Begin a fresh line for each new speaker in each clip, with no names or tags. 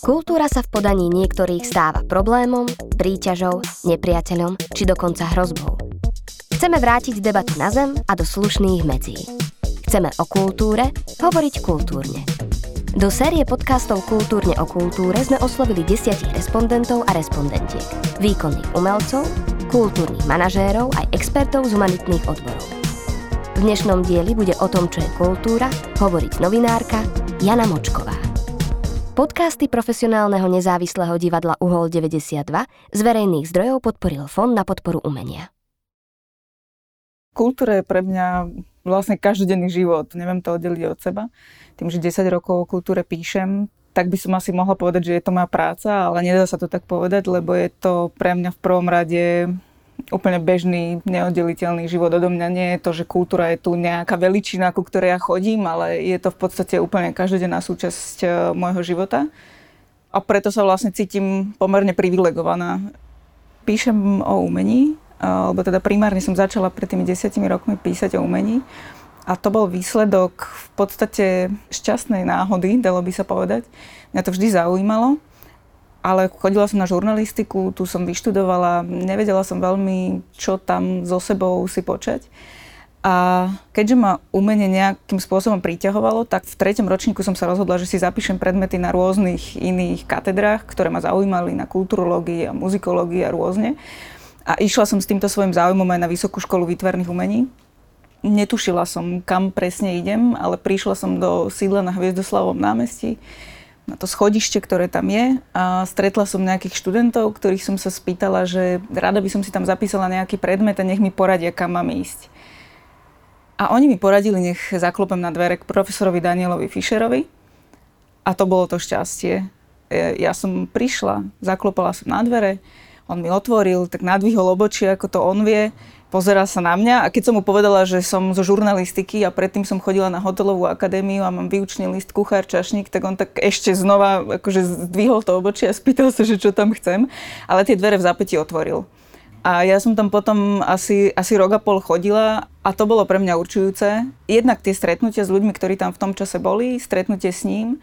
Kultúra sa v podaní niektorých stáva problémom, príťažou, nepriateľom či dokonca hrozbou. Chceme vrátiť debatu na zem a do slušných medzí. Chceme o kultúre hovoriť kultúrne. Do série podcastov Kultúrne o kultúre sme oslovili desiatich respondentov a respondentiek, výkonných umelcov, kultúrnych manažérov aj expertov z humanitných odborov. V dnešnom dieli bude o tom, čo je kultúra, hovoriť novinárka Jana Močková. Podcasty profesionálneho nezávislého divadla Uhol 92 z verejných zdrojov podporil Fond na podporu umenia.
Kultúra je pre mňa vlastne každodenný život. Neviem to oddeliť od seba. Tým, že 10 rokov o kultúre píšem, tak by som asi mohla povedať, že je to moja práca, ale nedá sa to tak povedať, lebo je to pre mňa v prvom rade úplne bežný, neoddeliteľný život odo mňa. Nie je to, že kultúra je tu nejaká veličina, ku ktorej ja chodím, ale je to v podstate úplne každodenná súčasť e, môjho života. A preto sa vlastne cítim pomerne privilegovaná. Píšem o umení, alebo teda primárne som začala pred tými desiatimi rokmi písať o umení. A to bol výsledok v podstate šťastnej náhody, dalo by sa povedať. Mňa to vždy zaujímalo ale chodila som na žurnalistiku, tu som vyštudovala, nevedela som veľmi, čo tam so sebou si počať. A keďže ma umenie nejakým spôsobom priťahovalo, tak v treťom ročníku som sa rozhodla, že si zapíšem predmety na rôznych iných katedrách, ktoré ma zaujímali na kulturológii a muzikológii a rôzne. A išla som s týmto svojim záujmom aj na Vysokú školu výtvarných umení. Netušila som, kam presne idem, ale prišla som do sídla na Hviezdoslavovom námestí na to schodište, ktoré tam je a stretla som nejakých študentov, ktorých som sa spýtala, že rada by som si tam zapísala nejaký predmet a nech mi poradia, kam mám ísť. A oni mi poradili, nech zaklopem na dvere k profesorovi Danielovi Fischerovi a to bolo to šťastie. Ja som prišla, zaklopala som na dvere, on mi otvoril, tak nadvihol obočie, ako to on vie pozera sa na mňa a keď som mu povedala, že som zo žurnalistiky a predtým som chodila na hotelovú akadémiu a mám výučný list kuchár, čašník, tak on tak ešte znova akože zdvihol to obočie a spýtal sa, že čo tam chcem, ale tie dvere v zápäti otvoril. A ja som tam potom asi, asi rok a pol chodila a to bolo pre mňa určujúce. Jednak tie stretnutia s ľuďmi, ktorí tam v tom čase boli, stretnutie s ním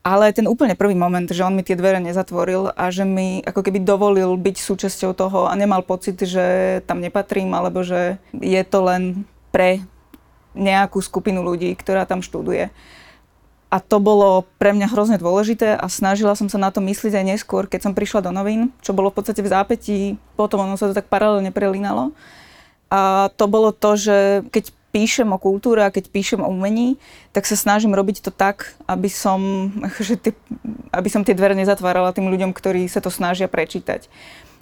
ale ten úplne prvý moment, že on mi tie dvere nezatvoril a že mi ako keby dovolil byť súčasťou toho a nemal pocit, že tam nepatrím alebo že je to len pre nejakú skupinu ľudí, ktorá tam študuje. A to bolo pre mňa hrozne dôležité a snažila som sa na to myslieť aj neskôr, keď som prišla do novín, čo bolo v podstate v zápätí, potom ono sa to tak paralelne prelínalo. A to bolo to, že keď píšem o kultúre a keď píšem o umení, tak sa snažím robiť to tak, aby som, že ty, aby som tie dvere nezatvárala tým ľuďom, ktorí sa to snažia prečítať.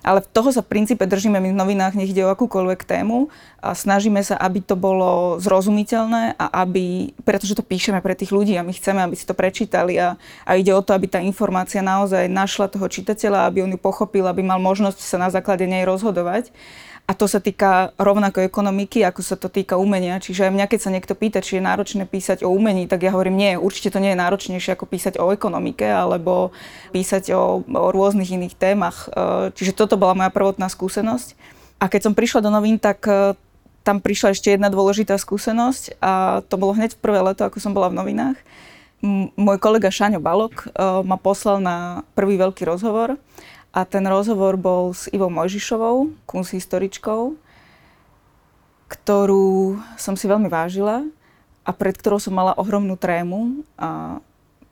Ale toho sa v princípe držíme my v novinách, nech ide o akúkoľvek tému a snažíme sa, aby to bolo zrozumiteľné a aby, pretože to píšeme pre tých ľudí a my chceme, aby si to prečítali a, a ide o to, aby tá informácia naozaj našla toho čitateľa, aby on ju pochopil, aby mal možnosť sa na základe nej rozhodovať. A to sa týka rovnako ekonomiky, ako sa to týka umenia. Čiže mňa, keď sa niekto pýta, či je náročné písať o umení, tak ja hovorím, nie, určite to nie je náročnejšie ako písať o ekonomike alebo písať o, o rôznych iných témach. E, čiže toto bola moja prvotná skúsenosť. A keď som prišla do novín, tak e, tam prišla ešte jedna dôležitá skúsenosť a to bolo hneď v prvé leto, ako som bola v novinách. M- môj kolega Šaňo Balok uh, ma poslal na prvý veľký rozhovor a ten rozhovor bol s Ivou Mojžišovou, kunsthistoričkou, ktorú som si veľmi vážila a pred ktorou som mala ohromnú trému. A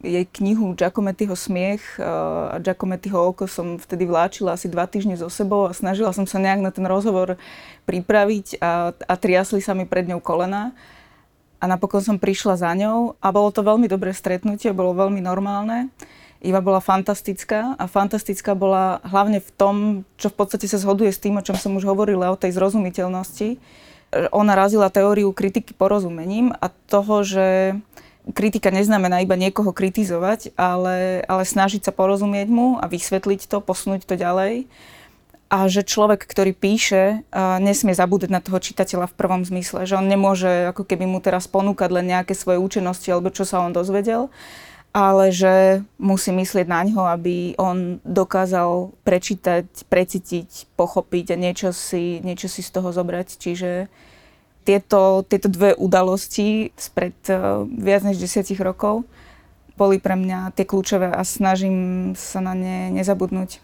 jej knihu Giacomettiho smiech a Giacomettiho oko som vtedy vláčila asi dva týždne so sebou a snažila som sa nejak na ten rozhovor pripraviť a, a triasli sa mi pred ňou kolena. A napokon som prišla za ňou a bolo to veľmi dobré stretnutie, bolo veľmi normálne. Iva bola fantastická a fantastická bola hlavne v tom, čo v podstate sa zhoduje s tým, o čom som už hovorila, o tej zrozumiteľnosti. Ona razila teóriu kritiky porozumením a toho, že kritika neznamená iba niekoho kritizovať, ale, ale snažiť sa porozumieť mu a vysvetliť to, posunúť to ďalej. A že človek, ktorý píše, nesmie zabúdať na toho čitateľa v prvom zmysle. Že on nemôže ako keby mu teraz ponúkať len nejaké svoje účinnosti alebo čo sa on dozvedel, ale že musí myslieť na ňo, aby on dokázal prečítať, precítiť, pochopiť a niečo si, niečo si z toho zobrať. Čiže tieto, tieto dve udalosti spred uh, viac než desiatich rokov boli pre mňa tie kľúčové a snažím sa na ne nezabudnúť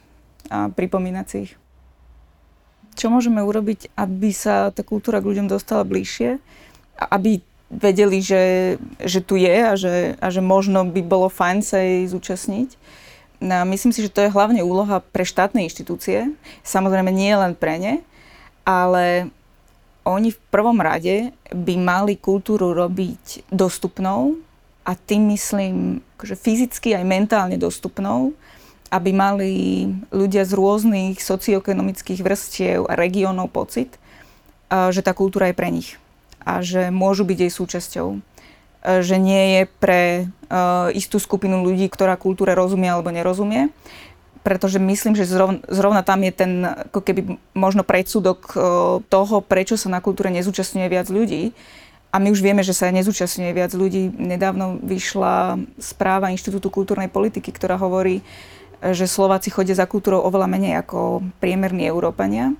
a pripomínať si ich. Čo môžeme urobiť, aby sa tá kultúra k ľuďom dostala bližšie aby vedeli, že, že tu je a že, a že možno by bolo fajn sa jej zúčastniť. No, myslím si, že to je hlavne úloha pre štátne inštitúcie. Samozrejme nie len pre ne, ale oni v prvom rade by mali kultúru robiť dostupnou a tým myslím akože fyzicky aj mentálne dostupnou, aby mali ľudia z rôznych socioekonomických vrstiev a regiónov pocit, že tá kultúra je pre nich a že môžu byť jej súčasťou. Že nie je pre istú skupinu ľudí, ktorá kultúre rozumie alebo nerozumie, pretože myslím, že zrovna, zrovna tam je ten ako keby možno predsudok toho, prečo sa na kultúre nezúčastňuje viac ľudí. A my už vieme, že sa nezúčastňuje viac ľudí. Nedávno vyšla správa Inštitútu kultúrnej politiky, ktorá hovorí, že Slováci chodia za kultúrou oveľa menej ako priemerní Európania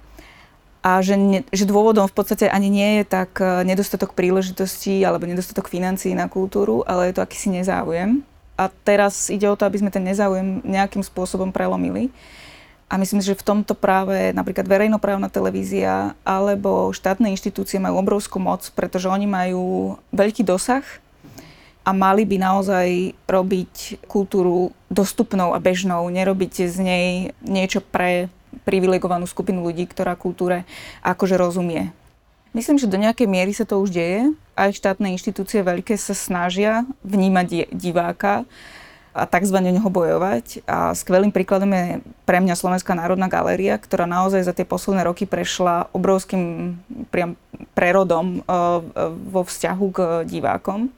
a že, ne, že dôvodom v podstate ani nie je tak e, nedostatok príležitostí alebo nedostatok financií na kultúru, ale je to akýsi nezáujem. A teraz ide o to, aby sme ten nezáujem nejakým spôsobom prelomili. A myslím, že v tomto práve napríklad verejnoprávna televízia alebo štátne inštitúcie majú obrovskú moc, pretože oni majú veľký dosah a mali by naozaj robiť kultúru dostupnou a bežnou, nerobiť z nej niečo pre privilegovanú skupinu ľudí, ktorá kultúre akože rozumie. Myslím, že do nejakej miery sa to už deje. Aj štátne inštitúcie veľké sa snažia vnímať diváka a tzv. neho bojovať. A skvelým príkladom je pre mňa Slovenská národná galéria, ktorá naozaj za tie posledné roky prešla obrovským priam prerodom uh, vo vzťahu k divákom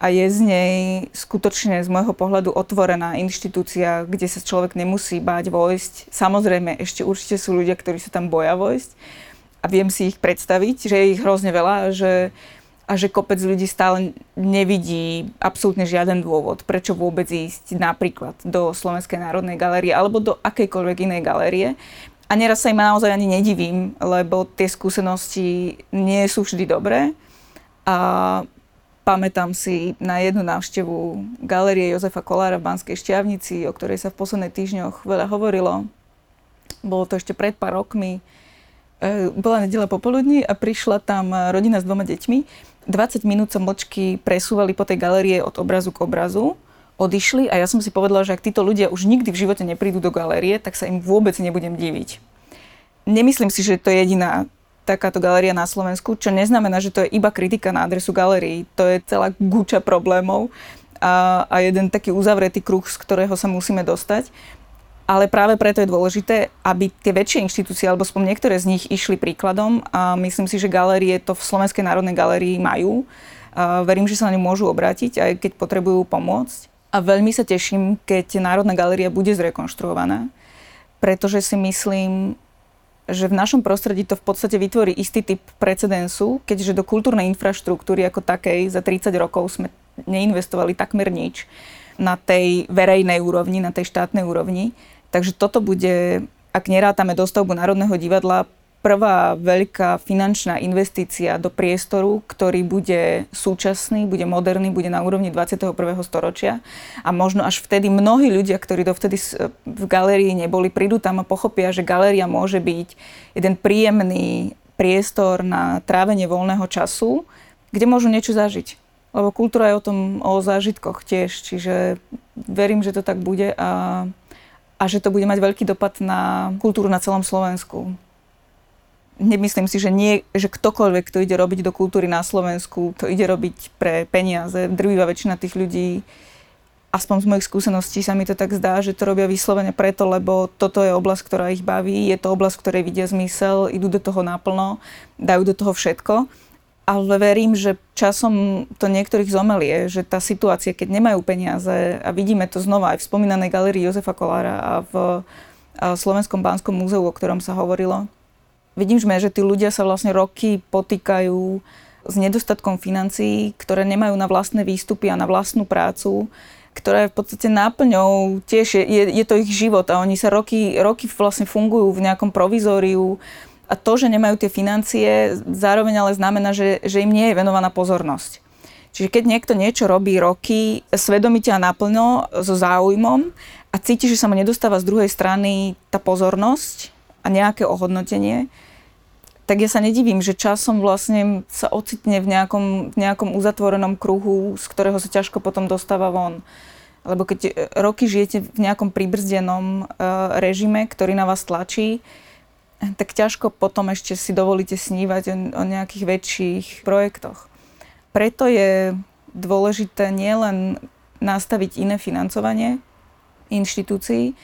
a je z nej skutočne z môjho pohľadu otvorená inštitúcia, kde sa človek nemusí báť vojsť. Samozrejme, ešte určite sú ľudia, ktorí sa tam boja vojsť a viem si ich predstaviť, že je ich hrozne veľa a že, a že kopec ľudí stále nevidí absolútne žiaden dôvod, prečo vôbec ísť napríklad do Slovenskej národnej galérie alebo do akejkoľvek inej galérie. A neraz sa im naozaj ani nedivím, lebo tie skúsenosti nie sú vždy dobré. A Pamätám si na jednu návštevu galerie Jozefa Kolára v Banskej Šťavnici, o ktorej sa v posledných týždňoch veľa hovorilo. Bolo to ešte pred pár rokmi. E, bola nedela popoludní a prišla tam rodina s dvoma deťmi. 20 minút sa mlčky presúvali po tej galerie od obrazu k obrazu odišli a ja som si povedala, že ak títo ľudia už nikdy v živote neprídu do galérie, tak sa im vôbec nebudem diviť. Nemyslím si, že to je jediná takáto galéria na Slovensku, čo neznamená, že to je iba kritika na adresu galérií. To je celá guča problémov a, a jeden taký uzavretý kruh, z ktorého sa musíme dostať. Ale práve preto je dôležité, aby tie väčšie inštitúcie, alebo spom niektoré z nich išli príkladom a myslím si, že galérie to v Slovenskej národnej galérii majú. A verím, že sa na ňu môžu obrátiť, aj keď potrebujú pomôcť. A veľmi sa teším, keď Národná galéria bude zrekonštruovaná, pretože si myslím, že v našom prostredí to v podstate vytvorí istý typ precedensu, keďže do kultúrnej infraštruktúry ako takej za 30 rokov sme neinvestovali takmer nič na tej verejnej úrovni, na tej štátnej úrovni. Takže toto bude, ak nerátame dostavbu Národného divadla, prvá veľká finančná investícia do priestoru, ktorý bude súčasný, bude moderný, bude na úrovni 21. storočia a možno až vtedy mnohí ľudia, ktorí dovtedy v galérii neboli, prídu tam a pochopia, že galéria môže byť jeden príjemný priestor na trávenie voľného času, kde môžu niečo zažiť. Lebo kultúra je o tom, o zážitkoch tiež, čiže verím, že to tak bude a, a že to bude mať veľký dopad na kultúru na celom Slovensku nemyslím si, že, nie, že ktokoľvek, kto ide robiť do kultúry na Slovensku, to ide robiť pre peniaze. Drvivá väčšina tých ľudí, aspoň z mojich skúseností sa mi to tak zdá, že to robia vyslovene preto, lebo toto je oblasť, ktorá ich baví, je to oblasť, ktorej vidia zmysel, idú do toho naplno, dajú do toho všetko. Ale verím, že časom to niektorých zomelie, že tá situácia, keď nemajú peniaze, a vidíme to znova aj v spomínanej galerii Jozefa Kolára a v Slovenskom Bánskom múzeu, o ktorom sa hovorilo, Vidím, že tí ľudia sa vlastne roky potýkajú s nedostatkom financií, ktoré nemajú na vlastné výstupy a na vlastnú prácu, ktorá je v podstate náplňou, tiež je, je, je to ich život a oni sa roky, roky vlastne fungujú v nejakom provizóriu a to, že nemajú tie financie, zároveň ale znamená, že, že im nie je venovaná pozornosť. Čiže keď niekto niečo robí roky svedomite a naplno so záujmom a cíti, že sa mu nedostáva z druhej strany tá pozornosť a nejaké ohodnotenie, tak ja sa nedivím, že časom vlastne sa ocitne v nejakom, v nejakom uzatvorenom kruhu, z ktorého sa ťažko potom dostáva von. Lebo keď roky žijete v nejakom pribrzdenom uh, režime, ktorý na vás tlačí, tak ťažko potom ešte si dovolíte snívať o, o nejakých väčších projektoch. Preto je dôležité nielen nastaviť iné financovanie inštitúcií,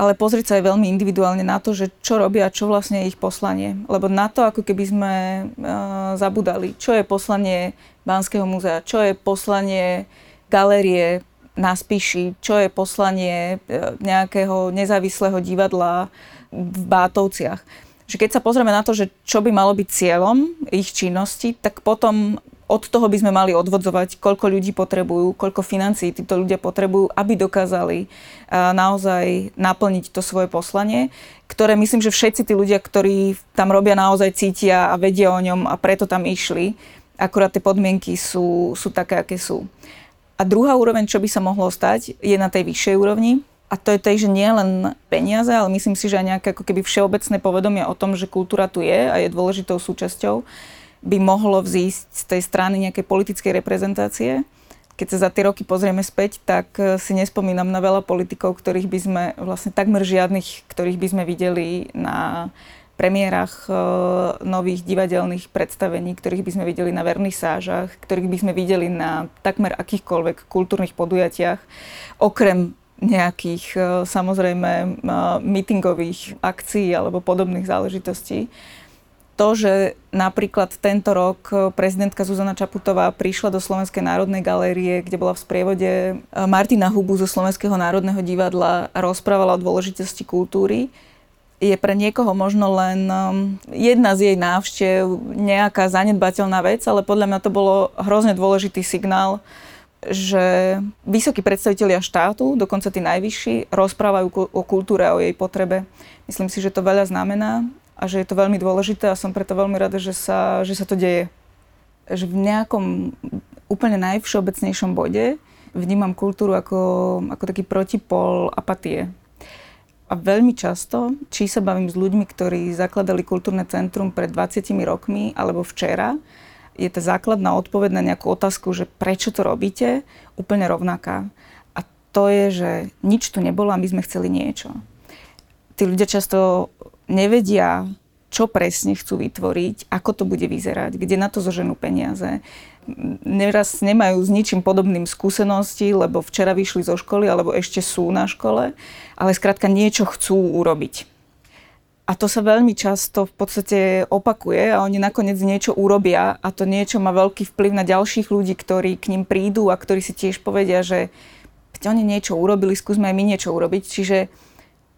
ale pozrieť sa aj veľmi individuálne na to, že čo robia, čo vlastne je ich poslanie. Lebo na to, ako keby sme uh, zabudali, čo je poslanie Banského múzea, čo je poslanie galérie na Spiši, čo je poslanie uh, nejakého nezávislého divadla v Bátovciach. Že keď sa pozrieme na to, že čo by malo byť cieľom ich činnosti, tak potom od toho by sme mali odvodzovať, koľko ľudí potrebujú, koľko financií títo ľudia potrebujú, aby dokázali naozaj naplniť to svoje poslanie, ktoré myslím, že všetci tí ľudia, ktorí tam robia, naozaj cítia a vedia o ňom a preto tam išli. Akurát tie podmienky sú, sú také, aké sú. A druhá úroveň, čo by sa mohlo stať, je na tej vyššej úrovni, a to je tej, že nie len peniaze, ale myslím si, že aj nejaké ako keby všeobecné povedomie o tom, že kultúra tu je a je dôležitou súčasťou, by mohlo vzísť z tej strany nejakej politickej reprezentácie. Keď sa za tie roky pozrieme späť, tak eh, si nespomínam na veľa politikov, ktorých by sme, vlastne takmer žiadnych, ktorých by sme videli na premiérach e, nových divadelných predstavení, ktorých by sme videli na vernisážach, ktorých by sme videli na takmer akýchkoľvek kultúrnych podujatiach, okrem nejakých e, samozrejme meetingových akcií alebo podobných záležitostí. To, že napríklad tento rok prezidentka Zuzana Čaputová prišla do Slovenskej národnej galérie, kde bola v sprievode e, Martina Hubu zo Slovenského národného divadla a rozprávala o dôležitosti kultúry, je pre niekoho možno len jedna z jej návštev nejaká zanedbateľná vec, ale podľa mňa to bolo hrozne dôležitý signál že vysokí predstavitelia štátu, dokonca tí najvyšší, rozprávajú o kultúre a o jej potrebe. Myslím si, že to veľa znamená a že je to veľmi dôležité a som preto veľmi rada, že sa, že sa to deje. Že v nejakom úplne najvšeobecnejšom bode vnímam kultúru ako, ako taký protipol apatie. A veľmi často, či sa bavím s ľuďmi, ktorí zakladali kultúrne centrum pred 20 rokmi alebo včera, je tá základná odpoveď na nejakú otázku, že prečo to robíte, úplne rovnaká. A to je, že nič tu nebolo a my sme chceli niečo. Tí ľudia často nevedia, čo presne chcú vytvoriť, ako to bude vyzerať, kde na to zoženú peniaze. Neraz nemajú s ničím podobným skúsenosti, lebo včera vyšli zo školy alebo ešte sú na škole, ale skrátka niečo chcú urobiť. A to sa veľmi často v podstate opakuje a oni nakoniec niečo urobia a to niečo má veľký vplyv na ďalších ľudí, ktorí k ním prídu a ktorí si tiež povedia, že oni niečo urobili, skúsme aj my niečo urobiť. Čiže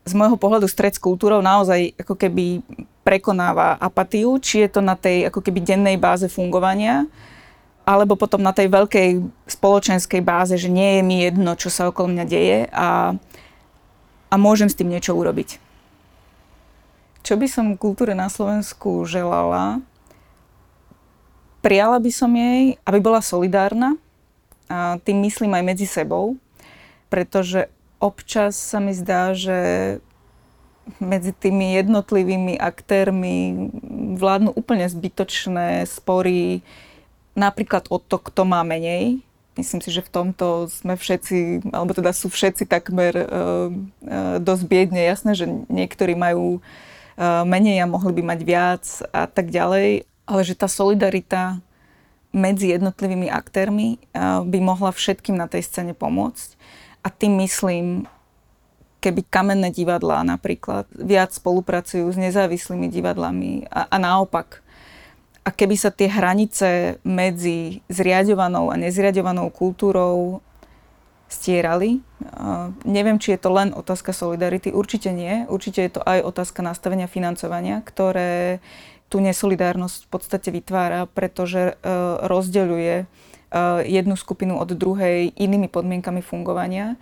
z môjho pohľadu stred s kultúrou naozaj ako keby prekonáva apatiu, či je to na tej ako keby dennej báze fungovania, alebo potom na tej veľkej spoločenskej báze, že nie je mi jedno, čo sa okolo mňa deje a, a môžem s tým niečo urobiť. Čo by som kultúre na Slovensku želala? Prijala by som jej, aby bola solidárna, a tým myslím aj medzi sebou, pretože občas sa mi zdá, že medzi tými jednotlivými aktérmi vládnu úplne zbytočné spory, napríklad o to, kto má menej. Myslím si, že v tomto sme všetci, alebo teda sú všetci takmer uh, uh, dosť biedne. Jasné, že niektorí majú uh, menej a mohli by mať viac a tak ďalej, ale že tá solidarita medzi jednotlivými aktérmi by mohla všetkým na tej scéne pomôcť. A tým myslím, keby kamenné divadlá napríklad viac spolupracujú s nezávislými divadlami a, a naopak. A keby sa tie hranice medzi zriadovanou a nezriadovanou kultúrou stierali. Neviem, či je to len otázka solidarity. Určite nie. Určite je to aj otázka nastavenia financovania, ktoré tú nesolidárnosť v podstate vytvára, pretože e, rozdeľuje jednu skupinu od druhej inými podmienkami fungovania,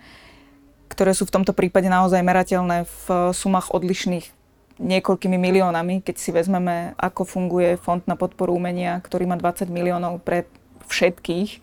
ktoré sú v tomto prípade naozaj merateľné v sumách odlišných niekoľkými miliónami, keď si vezmeme, ako funguje Fond na podporu umenia, ktorý má 20 miliónov pre všetkých,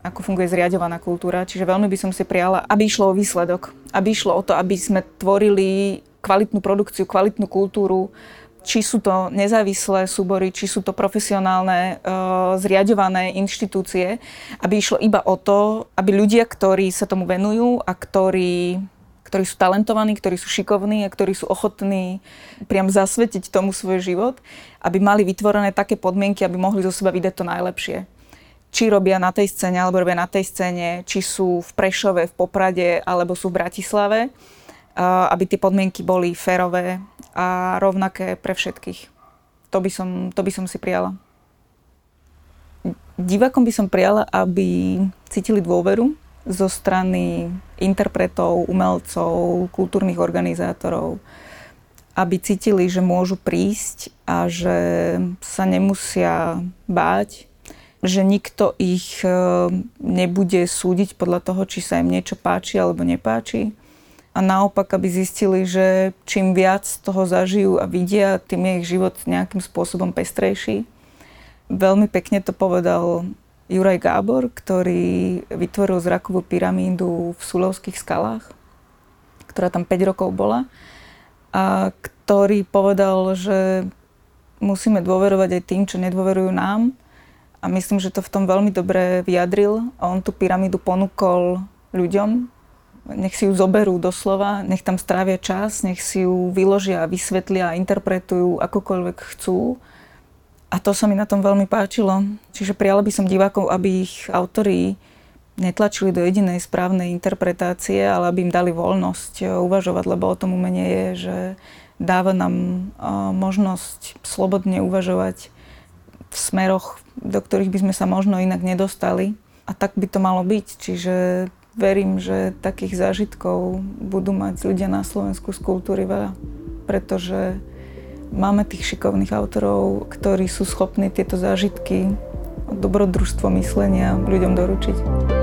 ako funguje zriadovaná kultúra. Čiže veľmi by som si prijala, aby išlo o výsledok. Aby išlo o to, aby sme tvorili kvalitnú produkciu, kvalitnú kultúru, či sú to nezávislé súbory, či sú to profesionálne, uh, zriadované inštitúcie, aby išlo iba o to, aby ľudia, ktorí sa tomu venujú a ktorí, ktorí sú talentovaní, ktorí sú šikovní a ktorí sú ochotní priam zasvetiť tomu svoj život, aby mali vytvorené také podmienky, aby mohli zo seba vydať to najlepšie. Či robia na tej scéne, alebo robia na tej scéne, či sú v Prešove, v Poprade, alebo sú v Bratislave aby tie podmienky boli férové a rovnaké pre všetkých. To by som, to by som si prijala. Divákom by som prijala, aby cítili dôveru zo strany interpretov, umelcov, kultúrnych organizátorov, aby cítili, že môžu prísť a že sa nemusia báť, že nikto ich e, nebude súdiť podľa toho, či sa im niečo páči alebo nepáči, a naopak, aby zistili, že čím viac toho zažijú a vidia, tým je ich život nejakým spôsobom pestrejší. Veľmi pekne to povedal Juraj Gábor, ktorý vytvoril zrakovú pyramídu v Sulovských skalách, ktorá tam 5 rokov bola a ktorý povedal, že musíme dôverovať aj tým, čo nedôverujú nám. A myslím, že to v tom veľmi dobre vyjadril. A on tú pyramídu ponúkol ľuďom, nech si ju zoberú doslova, nech tam strávia čas, nech si ju vyložia, vysvetlia interpretujú akokoľvek chcú. A to sa mi na tom veľmi páčilo. Čiže prijala by som divákov, aby ich autori netlačili do jedinej správnej interpretácie, ale aby im dali voľnosť eh, uvažovať, lebo o tom umenie je, že dáva nám eh, možnosť slobodne uvažovať v smeroch, do ktorých by sme sa možno inak nedostali. A tak by to malo byť. Čiže verím, že takých zážitkov budú mať ľudia na Slovensku z kultúry veľa, pretože máme tých šikovných autorov, ktorí sú schopní tieto zážitky, dobrodružstvo myslenia ľuďom doručiť.